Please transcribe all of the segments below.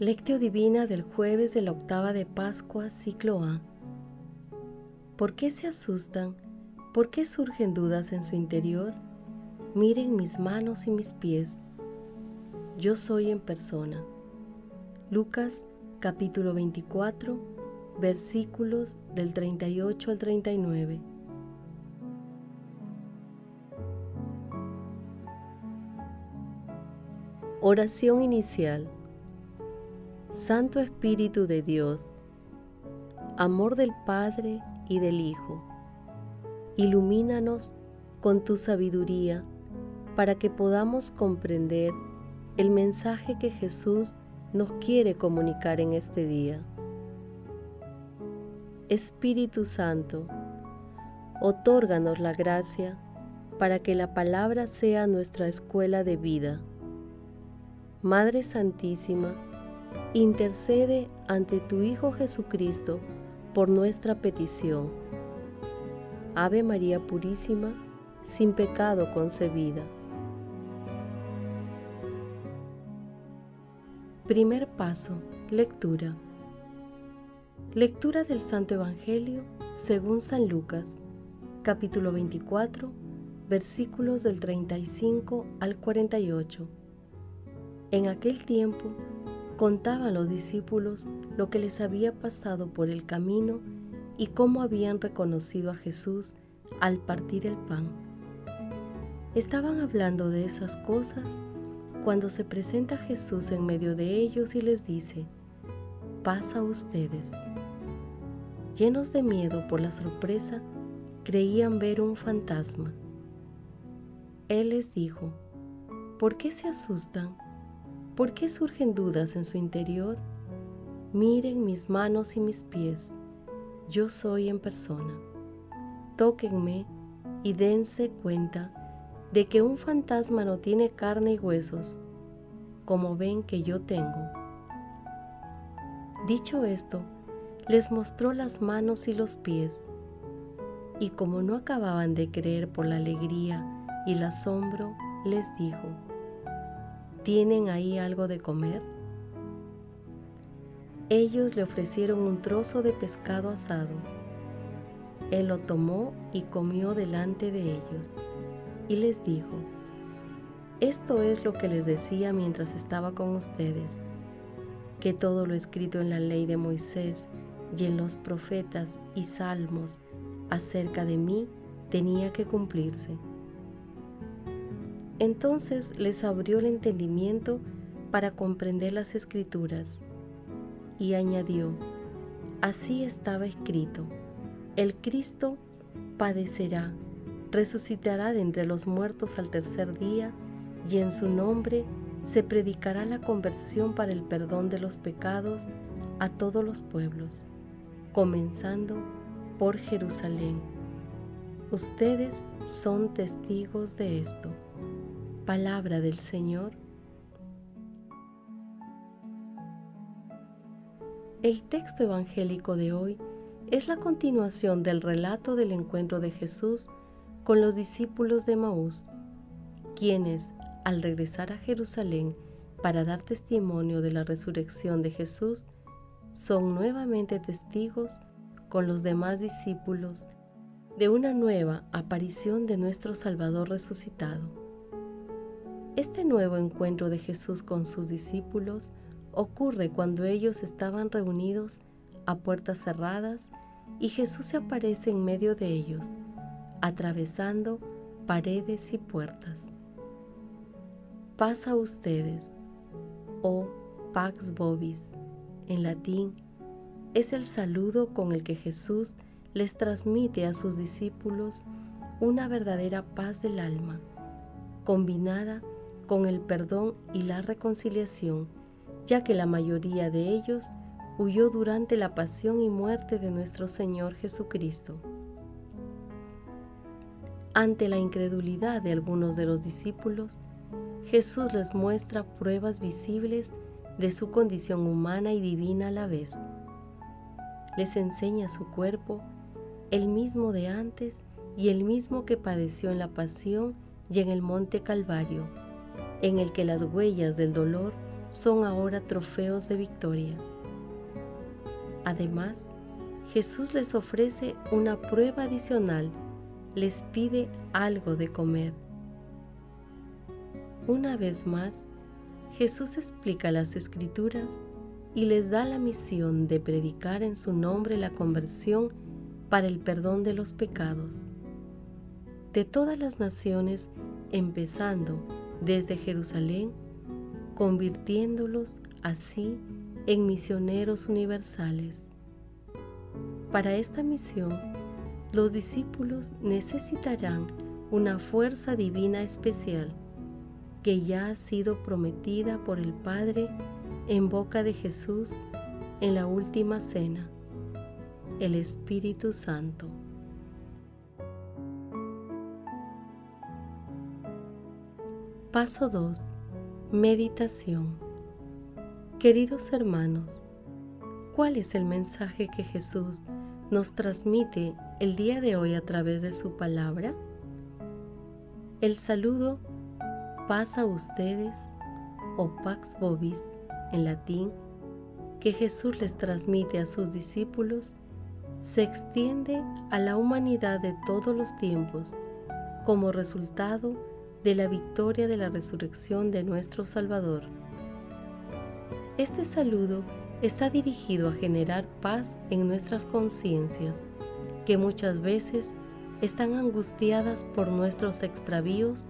Lectio Divina del jueves de la octava de Pascua, ciclo A. ¿Por qué se asustan? ¿Por qué surgen dudas en su interior? Miren mis manos y mis pies. Yo soy en persona. Lucas capítulo 24, versículos del 38 al 39. Oración inicial. Santo Espíritu de Dios, amor del Padre y del Hijo, ilumínanos con tu sabiduría para que podamos comprender el mensaje que Jesús nos quiere comunicar en este día. Espíritu Santo, otórganos la gracia para que la palabra sea nuestra escuela de vida. Madre Santísima, intercede ante tu Hijo Jesucristo por nuestra petición. Ave María Purísima, sin pecado concebida. Primer paso, lectura. Lectura del Santo Evangelio según San Lucas, capítulo 24, versículos del 35 al 48. En aquel tiempo, Contaban los discípulos lo que les había pasado por el camino y cómo habían reconocido a Jesús al partir el pan. Estaban hablando de esas cosas cuando se presenta Jesús en medio de ellos y les dice, pasa a ustedes. Llenos de miedo por la sorpresa, creían ver un fantasma. Él les dijo, ¿por qué se asustan? ¿Por qué surgen dudas en su interior? Miren mis manos y mis pies. Yo soy en persona. Tóquenme y dense cuenta de que un fantasma no tiene carne y huesos, como ven que yo tengo. Dicho esto, les mostró las manos y los pies, y como no acababan de creer por la alegría y el asombro, les dijo, ¿Tienen ahí algo de comer? Ellos le ofrecieron un trozo de pescado asado. Él lo tomó y comió delante de ellos, y les dijo, Esto es lo que les decía mientras estaba con ustedes, que todo lo escrito en la ley de Moisés y en los profetas y salmos acerca de mí tenía que cumplirse. Entonces les abrió el entendimiento para comprender las escrituras y añadió, así estaba escrito, el Cristo padecerá, resucitará de entre los muertos al tercer día y en su nombre se predicará la conversión para el perdón de los pecados a todos los pueblos, comenzando por Jerusalén. Ustedes son testigos de esto. Palabra del Señor. El texto evangélico de hoy es la continuación del relato del encuentro de Jesús con los discípulos de Maús, quienes, al regresar a Jerusalén para dar testimonio de la resurrección de Jesús, son nuevamente testigos con los demás discípulos de una nueva aparición de nuestro Salvador resucitado. Este nuevo encuentro de Jesús con sus discípulos ocurre cuando ellos estaban reunidos a puertas cerradas y Jesús se aparece en medio de ellos, atravesando paredes y puertas. Pasa a ustedes, o Pax Vobis, en latín, es el saludo con el que Jesús les transmite a sus discípulos una verdadera paz del alma, combinada con el perdón y la reconciliación, ya que la mayoría de ellos huyó durante la pasión y muerte de nuestro Señor Jesucristo. Ante la incredulidad de algunos de los discípulos, Jesús les muestra pruebas visibles de su condición humana y divina a la vez. Les enseña su cuerpo, el mismo de antes y el mismo que padeció en la pasión y en el monte Calvario en el que las huellas del dolor son ahora trofeos de victoria. Además, Jesús les ofrece una prueba adicional, les pide algo de comer. Una vez más, Jesús explica las escrituras y les da la misión de predicar en su nombre la conversión para el perdón de los pecados de todas las naciones, empezando desde Jerusalén, convirtiéndolos así en misioneros universales. Para esta misión, los discípulos necesitarán una fuerza divina especial que ya ha sido prometida por el Padre en boca de Jesús en la última cena, el Espíritu Santo. Paso 2. Meditación. Queridos hermanos, ¿cuál es el mensaje que Jesús nos transmite el día de hoy a través de su palabra? El saludo pasa a ustedes o Pax Vobis en latín que Jesús les transmite a sus discípulos se extiende a la humanidad de todos los tiempos como resultado de la victoria de la resurrección de nuestro Salvador. Este saludo está dirigido a generar paz en nuestras conciencias, que muchas veces están angustiadas por nuestros extravíos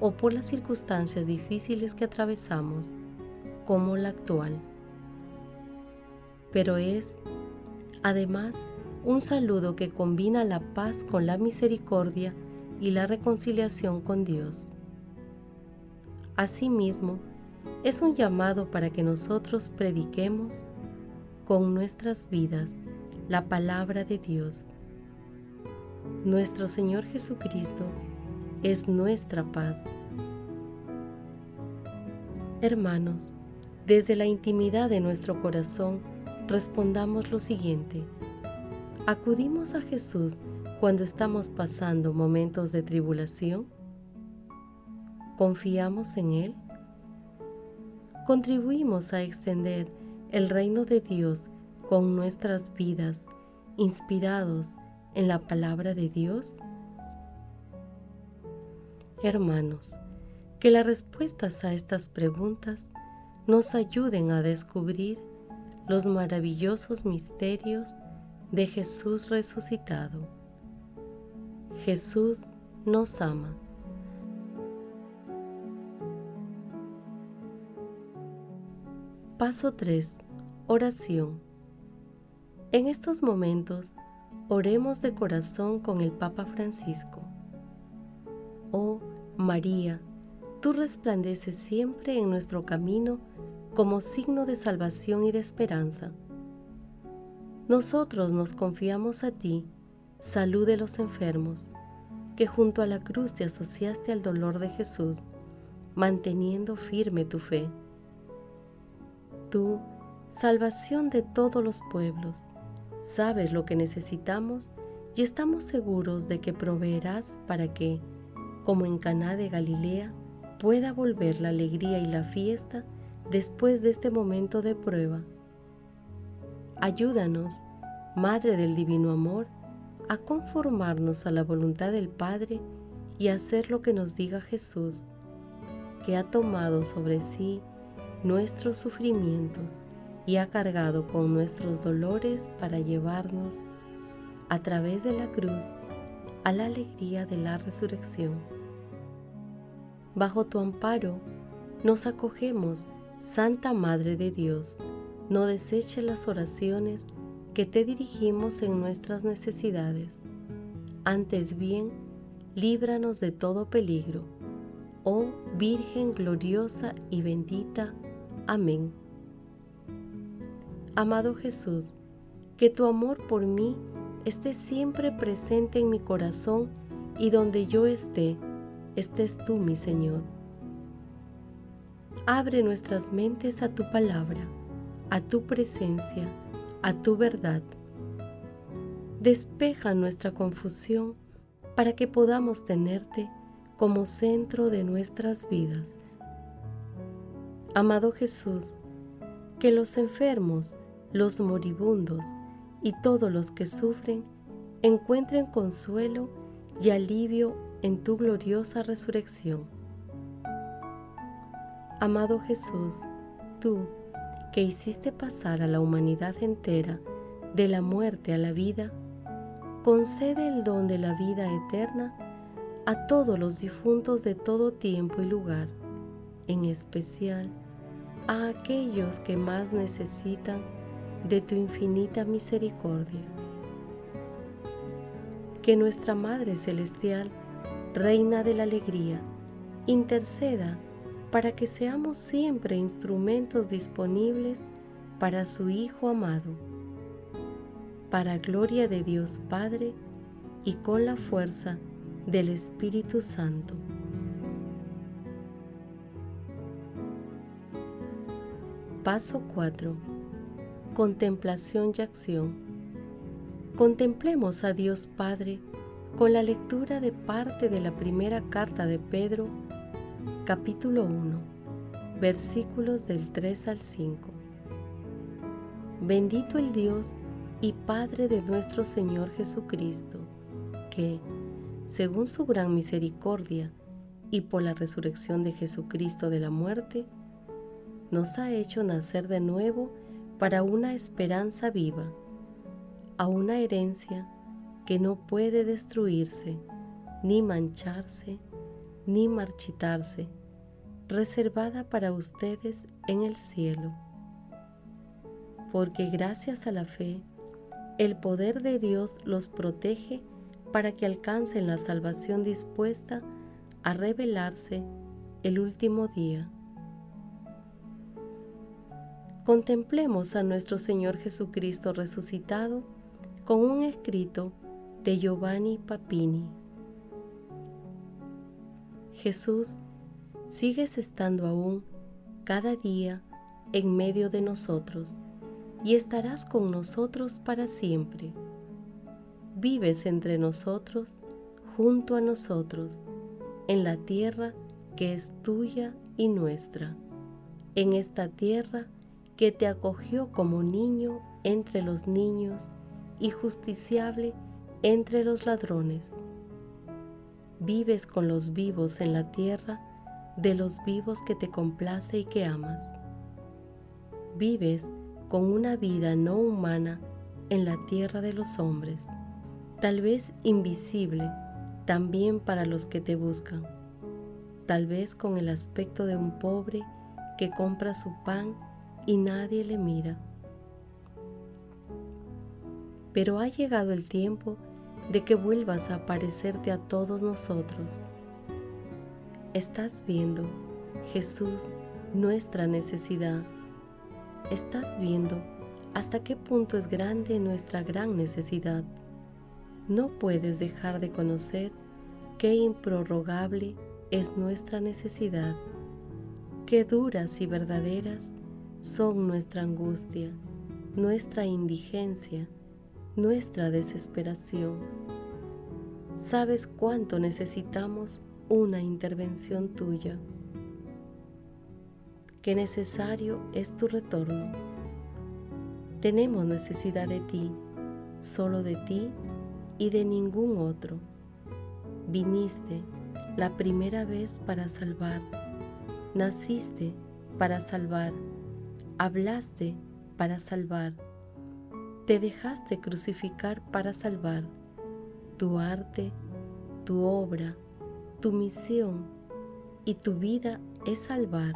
o por las circunstancias difíciles que atravesamos, como la actual. Pero es, además, un saludo que combina la paz con la misericordia y la reconciliación con Dios. Asimismo, es un llamado para que nosotros prediquemos con nuestras vidas la palabra de Dios. Nuestro Señor Jesucristo es nuestra paz. Hermanos, desde la intimidad de nuestro corazón, respondamos lo siguiente. ¿Acudimos a Jesús cuando estamos pasando momentos de tribulación? ¿Confiamos en Él? ¿Contribuimos a extender el reino de Dios con nuestras vidas inspirados en la palabra de Dios? Hermanos, que las respuestas a estas preguntas nos ayuden a descubrir los maravillosos misterios de Jesús resucitado. Jesús nos ama. Paso 3. Oración. En estos momentos, oremos de corazón con el Papa Francisco. Oh María, tú resplandeces siempre en nuestro camino como signo de salvación y de esperanza. Nosotros nos confiamos a ti salud de los enfermos, que junto a la cruz te asociaste al dolor de Jesús, manteniendo firme tu fe. Tú, salvación de todos los pueblos, sabes lo que necesitamos y estamos seguros de que proveerás para que, como en Caná de Galilea, pueda volver la alegría y la fiesta después de este momento de prueba. Ayúdanos, Madre del Divino Amor, a conformarnos a la voluntad del Padre y hacer lo que nos diga Jesús, que ha tomado sobre sí nuestros sufrimientos y ha cargado con nuestros dolores para llevarnos a través de la cruz a la alegría de la resurrección. Bajo tu amparo nos acogemos, Santa Madre de Dios, no deseche las oraciones que te dirigimos en nuestras necesidades. Antes bien, líbranos de todo peligro. Oh Virgen gloriosa y bendita. Amén. Amado Jesús, que tu amor por mí esté siempre presente en mi corazón y donde yo esté, estés tú, mi Señor. Abre nuestras mentes a tu palabra, a tu presencia a tu verdad. Despeja nuestra confusión para que podamos tenerte como centro de nuestras vidas. Amado Jesús, que los enfermos, los moribundos y todos los que sufren encuentren consuelo y alivio en tu gloriosa resurrección. Amado Jesús, tú que hiciste pasar a la humanidad entera de la muerte a la vida, concede el don de la vida eterna a todos los difuntos de todo tiempo y lugar, en especial a aquellos que más necesitan de tu infinita misericordia. Que nuestra Madre Celestial, Reina de la Alegría, interceda para que seamos siempre instrumentos disponibles para su Hijo amado, para gloria de Dios Padre y con la fuerza del Espíritu Santo. Paso 4. Contemplación y acción. Contemplemos a Dios Padre con la lectura de parte de la primera carta de Pedro capítulo 1, versículos del 3 al 5. Bendito el Dios y Padre de nuestro Señor Jesucristo, que, según su gran misericordia y por la resurrección de Jesucristo de la muerte, nos ha hecho nacer de nuevo para una esperanza viva, a una herencia que no puede destruirse, ni mancharse, ni marchitarse, reservada para ustedes en el cielo. Porque gracias a la fe, el poder de Dios los protege para que alcancen la salvación dispuesta a revelarse el último día. Contemplemos a nuestro Señor Jesucristo resucitado con un escrito de Giovanni Papini. Jesús, sigues estando aún cada día en medio de nosotros y estarás con nosotros para siempre. Vives entre nosotros, junto a nosotros, en la tierra que es tuya y nuestra, en esta tierra que te acogió como niño entre los niños y justiciable entre los ladrones vives con los vivos en la tierra de los vivos que te complace y que amas. Vives con una vida no humana en la tierra de los hombres, tal vez invisible también para los que te buscan, tal vez con el aspecto de un pobre que compra su pan y nadie le mira. Pero ha llegado el tiempo de que vuelvas a aparecerte a todos nosotros. Estás viendo, Jesús, nuestra necesidad. Estás viendo hasta qué punto es grande nuestra gran necesidad. No puedes dejar de conocer qué improrrogable es nuestra necesidad, qué duras y verdaderas son nuestra angustia, nuestra indigencia, nuestra desesperación. Sabes cuánto necesitamos una intervención tuya, que necesario es tu retorno. Tenemos necesidad de ti, solo de ti y de ningún otro. Viniste la primera vez para salvar, naciste para salvar, hablaste para salvar te dejaste crucificar para salvar. Tu arte, tu obra, tu misión y tu vida es salvar.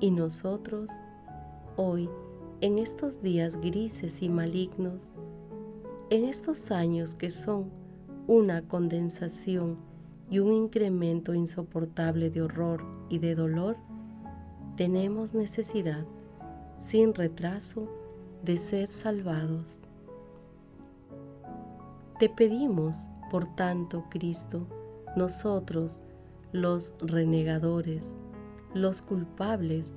Y nosotros, hoy, en estos días grises y malignos, en estos años que son una condensación y un incremento insoportable de horror y de dolor, tenemos necesidad, sin retraso, de ser salvados. Te pedimos, por tanto, Cristo, nosotros, los renegadores, los culpables,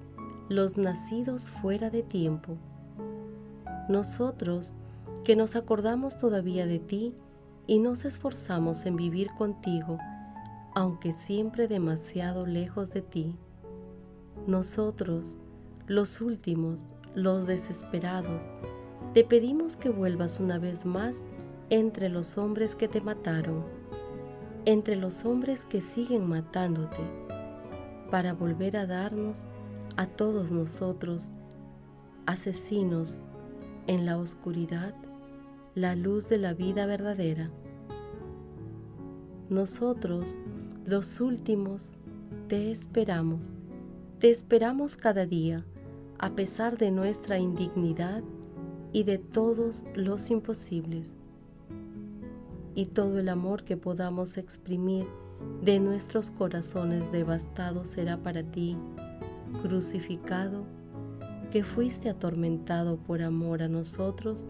los nacidos fuera de tiempo, nosotros que nos acordamos todavía de ti y nos esforzamos en vivir contigo, aunque siempre demasiado lejos de ti. Nosotros, los últimos, los desesperados, te pedimos que vuelvas una vez más entre los hombres que te mataron, entre los hombres que siguen matándote, para volver a darnos a todos nosotros, asesinos en la oscuridad, la luz de la vida verdadera. Nosotros, los últimos, te esperamos, te esperamos cada día, a pesar de nuestra indignidad y de todos los imposibles. Y todo el amor que podamos exprimir de nuestros corazones devastados será para ti, crucificado, que fuiste atormentado por amor a nosotros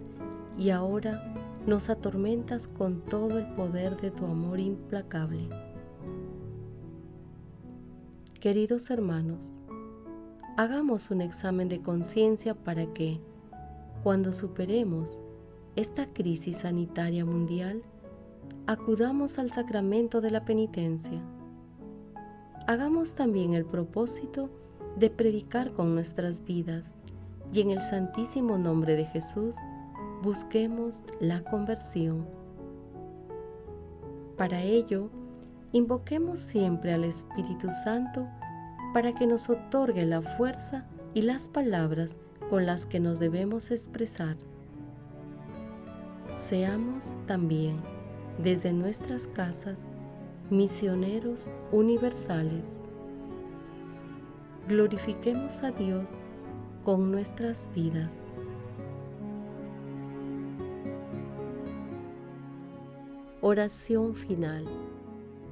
y ahora nos atormentas con todo el poder de tu amor implacable. Queridos hermanos, hagamos un examen de conciencia para que, cuando superemos esta crisis sanitaria mundial, acudamos al sacramento de la penitencia. Hagamos también el propósito de predicar con nuestras vidas y en el santísimo nombre de Jesús busquemos la conversión. Para ello, invoquemos siempre al Espíritu Santo para que nos otorgue la fuerza y las palabras con las que nos debemos expresar. Seamos también, desde nuestras casas, misioneros universales. Glorifiquemos a Dios con nuestras vidas. Oración final.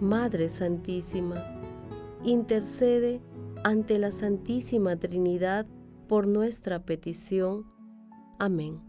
Madre Santísima, intercede ante la Santísima Trinidad por nuestra petición. Amén.